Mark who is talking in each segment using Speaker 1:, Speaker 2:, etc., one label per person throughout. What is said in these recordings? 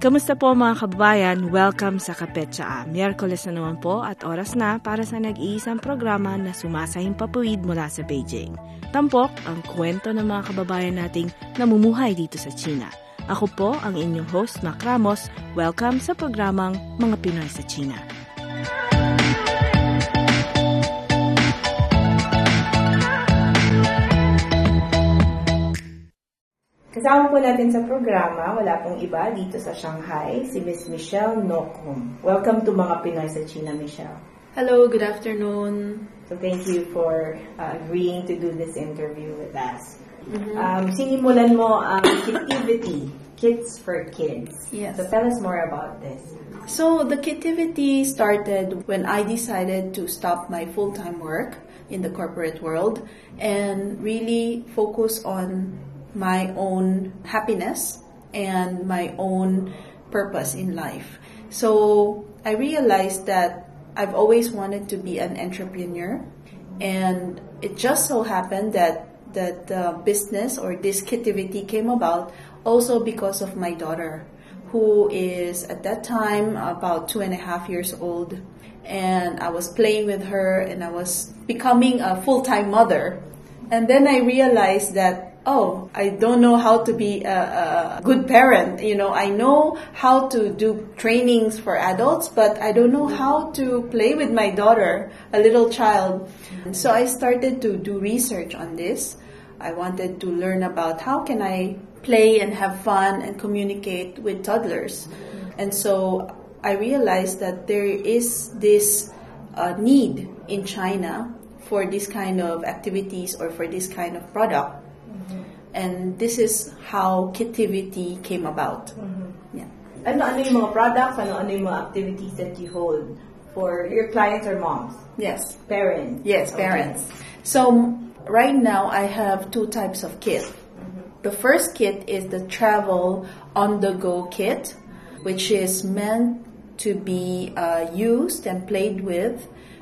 Speaker 1: Kamusta po mga kababayan? Welcome sa Kapetsa. Miyerkules na naman po at oras na para sa nag-iisang programa na sumasahing papuwid mula sa Beijing. Tampok ang kwento ng mga kababayan nating namumuhay dito sa China. Ako po ang inyong host, Mac Ramos. Welcome sa programang Mga Pinoy sa China. Kasama po natin sa programa, wala pong iba dito sa Shanghai, si Miss Michelle Nokum. Welcome to Mga Pinoy sa China, Michelle.
Speaker 2: Hello, good afternoon.
Speaker 1: So thank you for uh, agreeing to do this interview with us. Um, sinimulan mo ang Kitivity, Kids for Kids.
Speaker 2: Yes.
Speaker 1: So tell us more about this.
Speaker 2: So the creativity started when I decided to stop my full-time work in the corporate world and really focus on my own happiness and my own purpose in life. So I realized that I've always wanted to be an entrepreneur and it just so happened that that the business or this Kitivity came about also because of my daughter who is at that time about two and a half years old and I was playing with her and I was becoming a full-time mother and then I realized that oh, I don't know how to be a, a, good parent. You know, I know how to do trainings for adults, but I don't know how to play with my daughter, a little child. So I started to do research on this. I wanted to learn about how can I play and have fun and communicate with toddlers. And so I realized that there is this uh, need in China for this kind of activities or for this kind of product and this is how Kitivity came about. Yeah.
Speaker 1: Ano ano yung mga products, ano ano yung mga activities that you hold for your clients or moms?
Speaker 2: Yes.
Speaker 1: Parents.
Speaker 2: Yes,
Speaker 1: Okay.
Speaker 2: parents. So right now I have two types of kit. The first kit is the travel on the go kit, which is meant to be uh, used and played with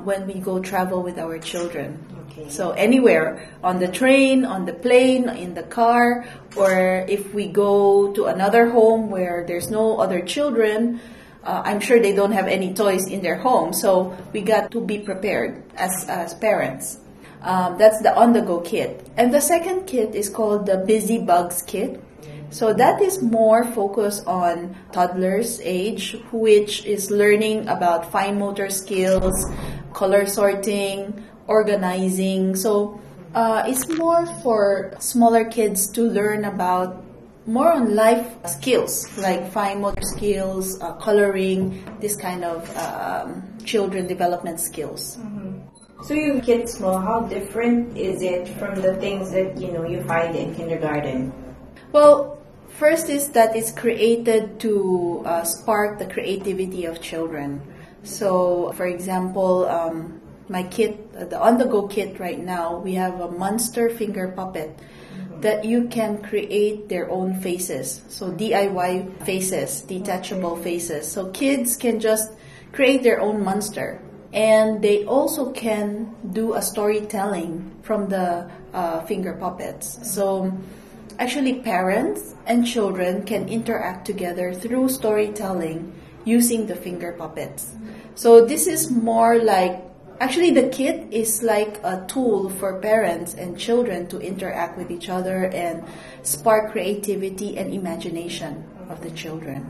Speaker 2: when we go travel with our children.
Speaker 1: Okay.
Speaker 2: So anywhere on the train, on the plane, in the car, or if we go to another home where there's no other children, uh, I'm sure they don't have any toys in their home. So we got to be prepared as as parents. Um, that's the on-the-go kit. And the second kit is called the Busy Bugs kit. So that is more focused on toddlers age, which is learning about fine motor skills, color sorting, organizing. So uh, it's more for smaller kids to learn about more on life skills like fine motor skills, uh, coloring, this kind of um, children development skills.
Speaker 1: So yung kids mo, how different is it from the things that, you know, you find in kindergarten?
Speaker 2: Well, first is that it's created to uh, spark the creativity of children. So, for example, um, my kit, uh, the on-the-go kit right now, we have a monster finger puppet that you can create their own faces. So DIY faces, detachable faces. So kids can just create their own monster. And they also can do a storytelling from the uh, finger puppets. So actually parents and children can interact together through storytelling using the finger puppets. So this is more like actually the kit is like a tool for parents and children to interact with each other and spark creativity and imagination of the children.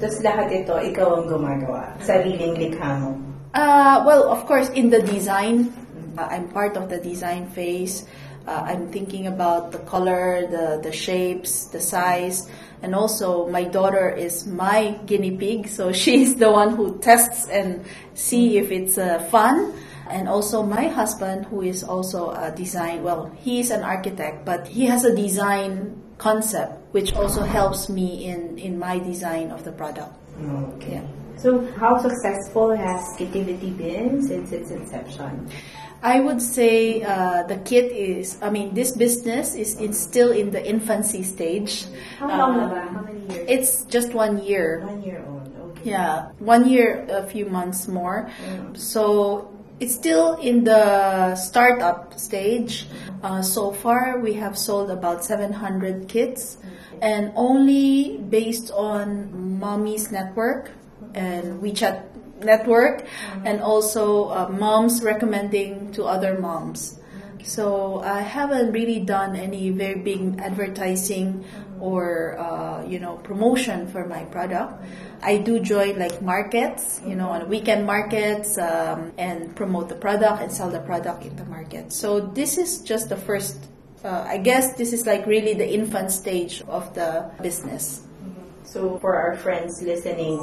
Speaker 1: Tapos lahat ito, ikaw ang gumagawa. Sariling likha mo.
Speaker 2: Uh, well, of course, in the design, uh, I'm part of the design phase. Uh, I'm thinking about the color, the, the shapes, the size, and also my daughter is my guinea pig, so she's the one who tests and see if it's uh, fun. And also my husband, who is also a design, well, he's an architect, but he has a design concept, which also helps me in, in my design of the product.
Speaker 1: Okay.
Speaker 2: Yeah.
Speaker 1: So how successful has Kitivity been since its inception?
Speaker 2: I would say uh, the kit is, I mean, this business is in, still in the infancy stage.
Speaker 1: How long
Speaker 2: Uh,
Speaker 1: ba? How many years?
Speaker 2: It's just one year.
Speaker 1: one year old. Okay.
Speaker 2: Yeah, one year, a few months more.
Speaker 1: Mm.
Speaker 2: So It's still in the startup stage. Uh, so far, we have sold about 700 kits, and only based on Mommy's Network and WeChat Network, and also uh, moms recommending to other moms. So I haven't really done any very big advertising or uh, you know promotion for my product. I do join like markets, you know, on weekend markets um, and promote the product and sell the product in the market. So this is just the first. Uh, I guess this is like really the infant stage of the business.
Speaker 1: So for our friends listening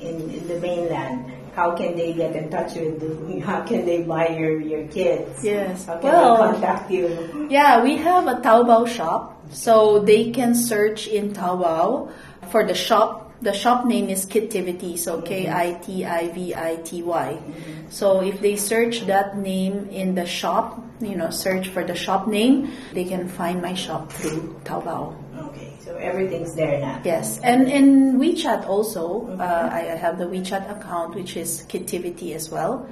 Speaker 1: in, in the mainland, how can they get in touch with you? How can they buy your, your kits?
Speaker 2: Yes.
Speaker 1: How can
Speaker 2: well,
Speaker 1: they contact you?
Speaker 2: Yeah, we have a Taobao shop, so they can search in Taobao for the shop. The shop name is Kitivity, so K I T I V I T Y. So if they search that name in the shop, you know, search for the shop name, they can find my shop through Taobao.
Speaker 1: Okay, so everything's there now.
Speaker 2: Yes, and in WeChat also, uh, I have the WeChat account which is Kitivity as well,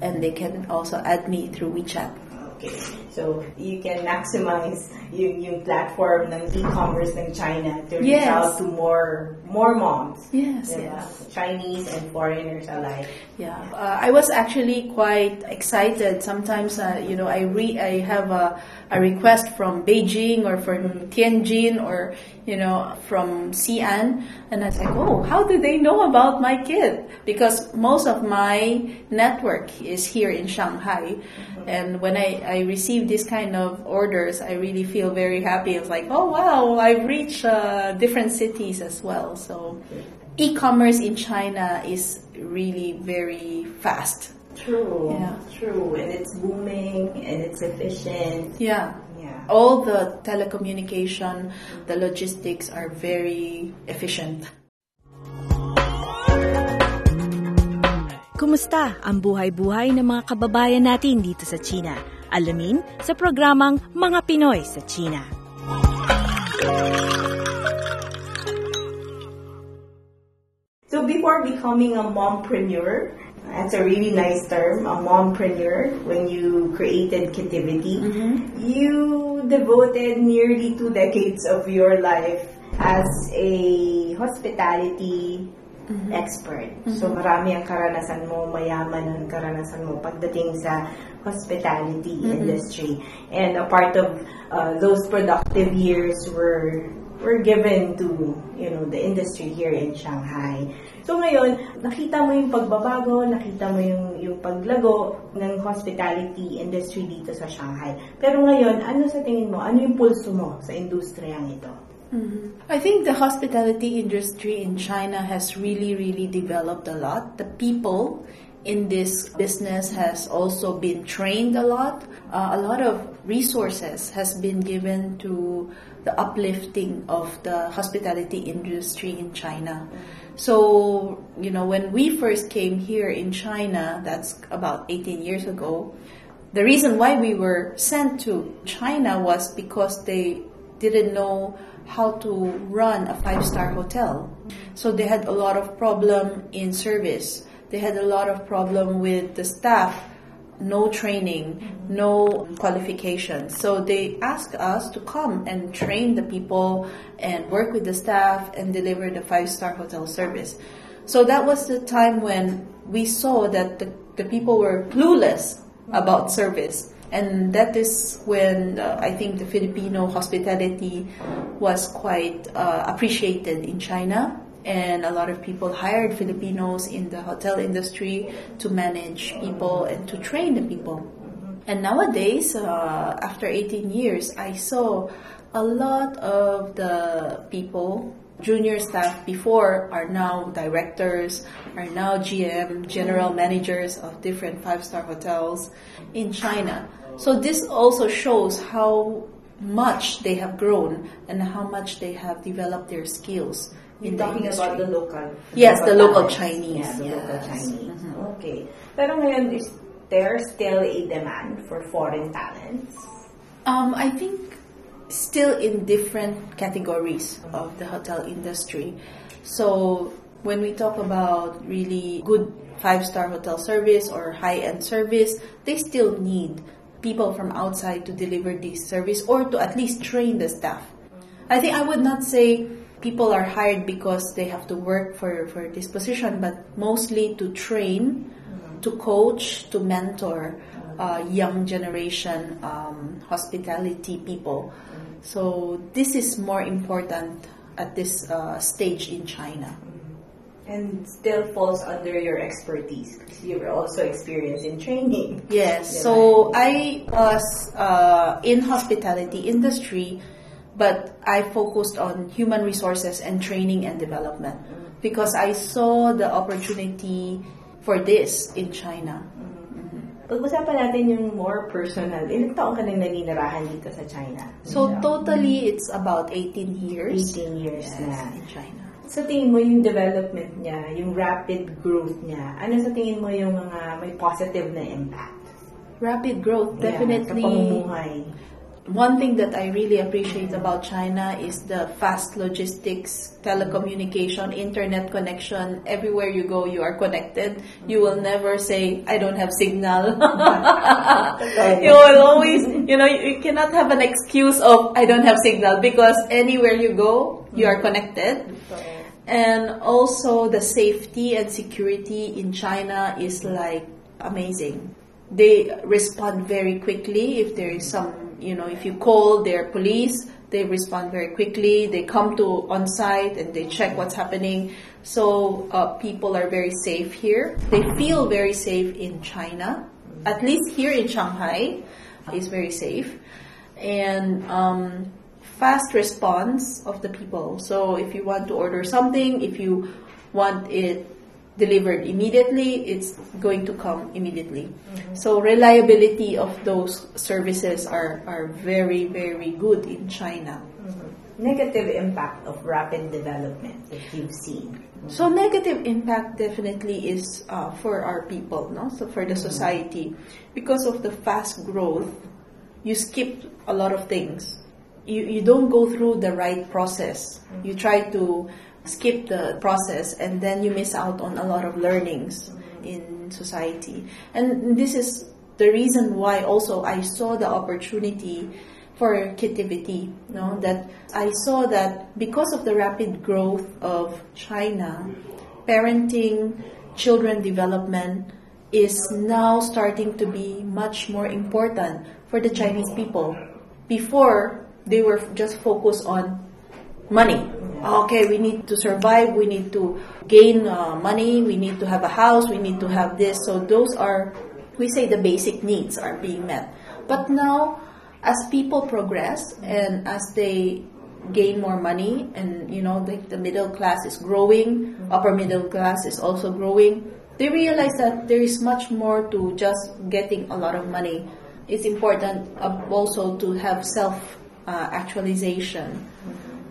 Speaker 2: and they can also add me through WeChat.
Speaker 1: Okay. So, you can maximize yung, yung platform ng e-commerce ng China to reach
Speaker 2: Yes.
Speaker 1: out to more more moms.
Speaker 2: Yes, yes.
Speaker 1: Chinese and foreigners alike.
Speaker 2: Yeah, uh, I was actually quite excited. Sometimes, uh, you know, I re I have a, a request from Beijing or from Tianjin or you know from Xi'an, and I was like, oh, how do they know about my kid? Because most of my network is here in Shanghai, and when I I receive this kind of orders, I really feel very happy. It's like, oh wow, I've reached uh, different cities as well. So, e-commerce in China is really very fast.
Speaker 1: True.
Speaker 2: Yeah.
Speaker 1: True. And it's booming and it's efficient.
Speaker 2: Yeah.
Speaker 1: Yeah.
Speaker 2: All the telecommunication, the logistics are very efficient.
Speaker 3: Kumusta ang buhay-buhay ng mga kababayan natin dito sa China? Alamin sa programang Mga Pinoy sa China.
Speaker 1: So before becoming a mompreneur, that's a really nice term, a mompreneur, when you created Kitivity, you devoted nearly two decades of your life as a hospitality expert. So marami ang karanasan mo, mayaman ang karanasan mo pagdating sa hospitality industry. And a part of uh, those productive years were were given to you know the industry here in Shanghai. So ngayon, nakita mo yung pagbabago, nakita mo yung yung paglago ng hospitality industry dito sa Shanghai. Pero ngayon, ano sa tingin mo? Ano yung pulso mo sa industriyang ito?
Speaker 2: I think the hospitality industry in China has really, really developed a lot. The people in this business has also been trained a lot. Uh, a lot of resources has been given to the uplifting of the hospitality industry in China. So, you know, when we first came here in China, that's about 18 years ago, the reason why we were sent to China was because they didn't know how to run a five star hotel. So they had a lot of problem in service. They had a lot of problem with the staff, no training, no qualifications. So they asked us to come and train the people and work with the staff and deliver the five star hotel service. So that was the time when we saw that the, the people were clueless about service. And that is when uh, I think the Filipino hospitality was quite uh, appreciated in China. And a lot of people hired Filipinos in the hotel industry to manage people and to train the people. And nowadays, uh, after 18 years, I saw a lot of the people, junior staff before, are now directors, are now GM, general managers of different five star hotels in China. So this also shows how much they have grown and how much they have developed their skills.
Speaker 1: You're
Speaker 2: in
Speaker 1: talking
Speaker 2: industry.
Speaker 1: about the local.
Speaker 2: Yes, the local. Chinese,
Speaker 1: Yeah, the local
Speaker 2: yes.
Speaker 1: Chinese. Okay. Pero ngayon, is there still a demand for foreign talents?
Speaker 2: Um, I think still in different categories of the hotel industry. So when we talk about really good five star hotel service or high end service, they still need people from outside to deliver this service or to at least train the staff. I think I would not say people are hired because they have to work for, for this position, but mostly to train, to coach, to mentor uh, young generation um, hospitality people. So this is more important at this uh, stage in China.
Speaker 1: And still falls under your expertise because you were also experienced in training.
Speaker 2: Yes. So I was uh, in hospitality industry, but I focused on human resources and training and development because I saw the opportunity for this in China.
Speaker 1: Pag-usapan natin yung more personal. Ilang taon ka nang naninirahan dito sa China?
Speaker 2: So totally, it's about 18 years.
Speaker 1: 18 years
Speaker 2: Yes,
Speaker 1: na.
Speaker 2: in China.
Speaker 1: Sa tingin mo yung development niya, yung rapid growth niya, ano sa tingin mo yung mga may positive na impact?
Speaker 2: Rapid growth,
Speaker 1: Yeah,
Speaker 2: definitely.
Speaker 1: sa pamumuhay.
Speaker 2: One thing that I really appreciate about China is the fast logistics, telecommunication, internet connection. Everywhere you go, you are connected. You will never say, I don't have signal. you will always, you know, you cannot have an excuse of, I don't have signal because anywhere you go, you are connected. And also the safety and security in China is like amazing. They respond very quickly if there is some, you know, if you call their police, they respond very quickly. They come to on site and they check what's happening. So uh, people are very safe here. They feel very safe in China. At least here in Shanghai is very safe. And um, fast response of the people. So if you want to order something, if you want it delivered immediately, it's going to come immediately. Mm-hmm. So reliability of those services are, are very, very good in China. Mm-hmm.
Speaker 1: Negative impact of rapid development that you've seen.
Speaker 2: So negative impact definitely is uh, for our people, no? So for the mm-hmm. society, because of the fast growth, you skip a lot of things. You you don't go through the right process. You try to skip the process, and then you miss out on a lot of learnings in society. And this is the reason why also I saw the opportunity for Kitivity. No, that I saw that because of the rapid growth of China, parenting, children development is now starting to be much more important for the Chinese people. Before, they were just focused on money. Okay, we need to survive, we need to gain uh, money, we need to have a house, we need to have this. So those are, we say the basic needs are being met. But now, as people progress and as they gain more money and you know the, the middle class is growing upper middle class is also growing they realize that there is much more to just getting a lot of money it's important uh, also to have self uh, actualization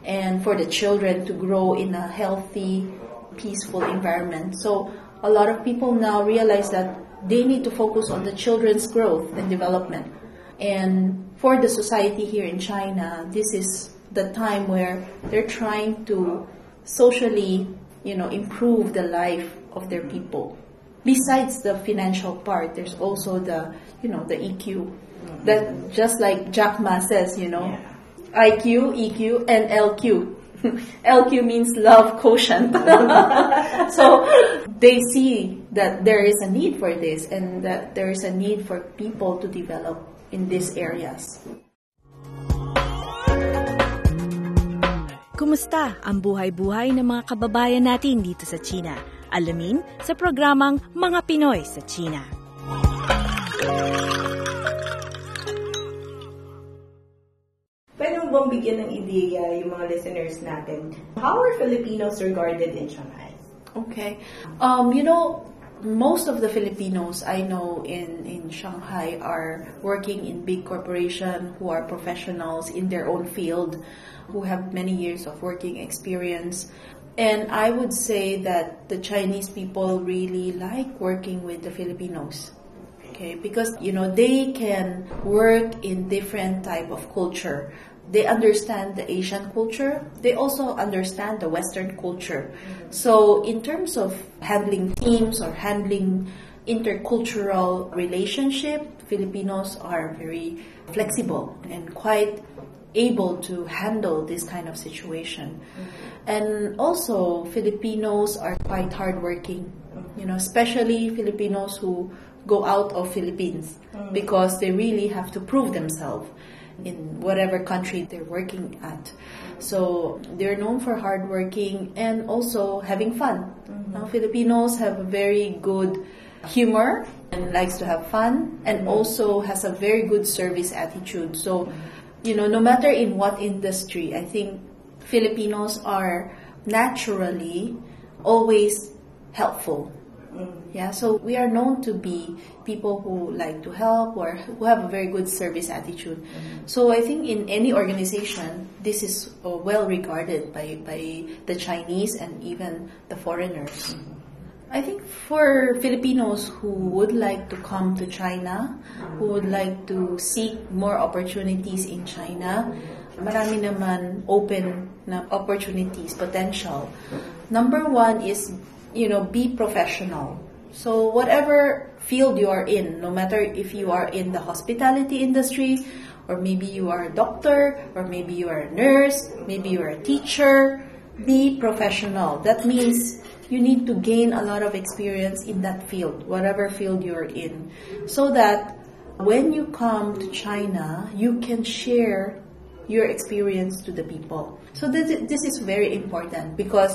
Speaker 2: and for the children to grow in a healthy peaceful environment so a lot of people now realize that they need to focus on the children's growth and development and for the society here in China, this is the time where they're trying to socially, you know, improve the life of their people. Besides the financial part, there's also the, you know, the EQ. That just like Jack Ma says, you know, IQ, EQ, and LQ. LQ means love quotient. so they see that there is a need for this and that there is a need for people to develop in these areas.
Speaker 3: Kumusta ang buhay-buhay ng mga kababayan natin dito sa China? Alamin sa programang Mga Pinoy sa China.
Speaker 1: Mo bang bigyan ng ideya yung mga listeners natin? How are Filipinos regarded in Shanghai?
Speaker 2: Okay. Um, you know, most of the Filipinos I know in, in Shanghai are working in big corporation who are professionals in their own field, who have many years of working experience. And I would say that the Chinese people really like working with the Filipinos. okay because you know they can work in different type of culture they understand the asian culture they also understand the western culture. Mm-hmm. So in terms of handling teams or handling intercultural relationship filipinos are very flexible and quite able to handle this kind of situation. Mm-hmm. And also filipinos are quite hardworking you know especially filipinos who go out of philippines mm. because they really have to prove themselves in whatever country they're working at. So they're known for hardworking and also having fun. Mm-hmm. Now, filipinos have a very good humor and likes to have fun and also has a very good service attitude. So you know no matter in what industry i think filipinos are naturally always helpful yeah, so we are known to be people who like to help or who have a very good service attitude. So I think in any organization, this is uh, well regarded by, by the Chinese and even the foreigners. I think for Filipinos who would like to come to China, who would like to seek more opportunities in China, marami naman open na opportunities, potential. Number one is, you know, be professional. So whatever field you are in, no matter if you are in the hospitality industry, or maybe you are a doctor, or maybe you are a nurse, maybe you are a teacher, be professional. That means you need to gain a lot of experience in that field, whatever field you're in, so that when you come to China, you can share your experience to the people. So this, this is very important because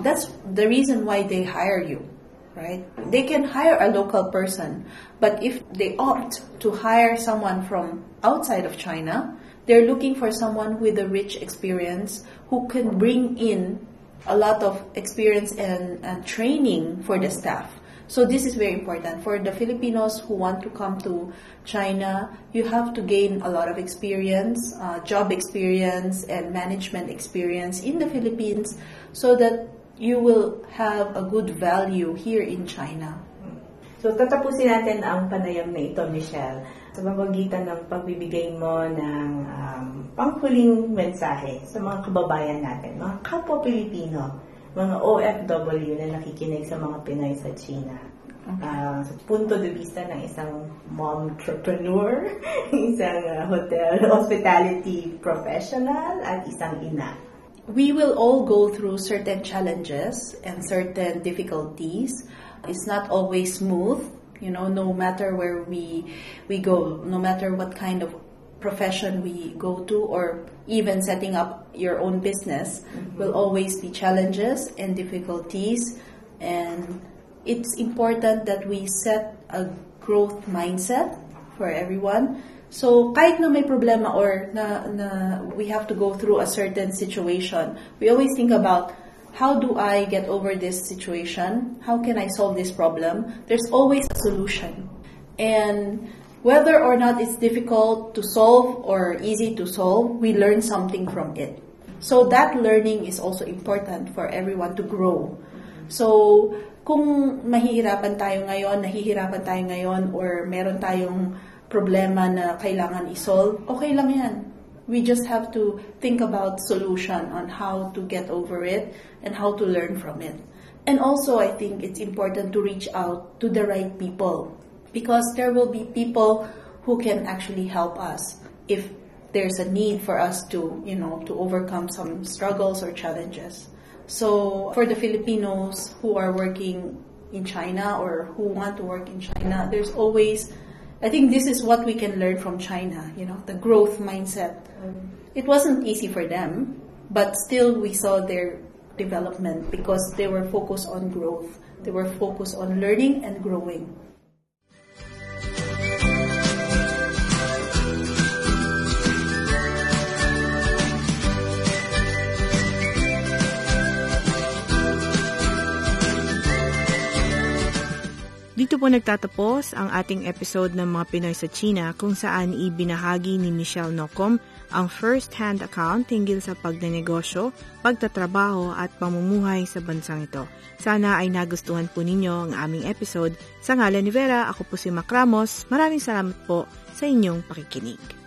Speaker 2: that's the reason why they hire you, right? They can hire a local person, but if they opt to hire someone from outside of China, they're looking for someone with a rich experience who can bring in a lot of experience and, and training for the staff. So this is very important for the Filipinos who want to come to China. You have to gain a lot of experience, uh, job experience, and management experience in the Philippines, so that you will have a good value here in China.
Speaker 1: So, tatapusin natin ang panayam na ito, Michelle, sa pamamagitan ng pagbibigay mo ng um, panghuling mensahe sa mga kababayan natin, mga kapwa Pilipino, mga OFW na nakikinig sa mga Pinoy sa China. Uh, sa punto de vista ng isang mom entrepreneur, isang uh, hotel hospitality professional, at isang ina.
Speaker 2: We will all go through certain challenges and certain difficulties. It's not always smooth, you know, no matter where we we go, no matter what kind of profession we go to or even setting up your own business. Mm-hmm. Will always be challenges and difficulties. And it's important that we set a growth mindset for everyone so kahit na may problema or na, na we have to go through a certain situation we always think about how do I get over this situation? How can I solve this problem? There's always a solution. And whether or not it's difficult to solve or easy to solve, we learn something from it. So that learning is also important for everyone to grow. So, kung mahihirapan tayo ngayon, nahihirapan tayo ngayon, or meron tayong problema na kailangan isolve, okay lang yan. We just have to think about solution on how to get over it and how to learn from it. And also, I think it's important to reach out to the right people because there will be people who can actually help us if there's a need for us to, you know, to overcome some struggles or challenges. So for the Filipinos who are working in China or who want to work in China, there's always I think this is what we can learn from China, you know, the growth mindset. Um, it wasn't easy for them, but still we saw their development because they were focused on growth. They were focused on learning and growing.
Speaker 3: Dito po
Speaker 1: po nagtatapos ang ating episode ng mga Pinoy sa China kung saan ibinahagi ni Michelle Nocom ang first-hand account tingil sa pagnenegosyo, pagtatrabaho at pamumuhay sa bansang ito. Sana ay nagustuhan po ninyo ang aming episode. Sa ngalan ni Vera, ako po si Mac Ramos. Maraming salamat po sa inyong pakikinig.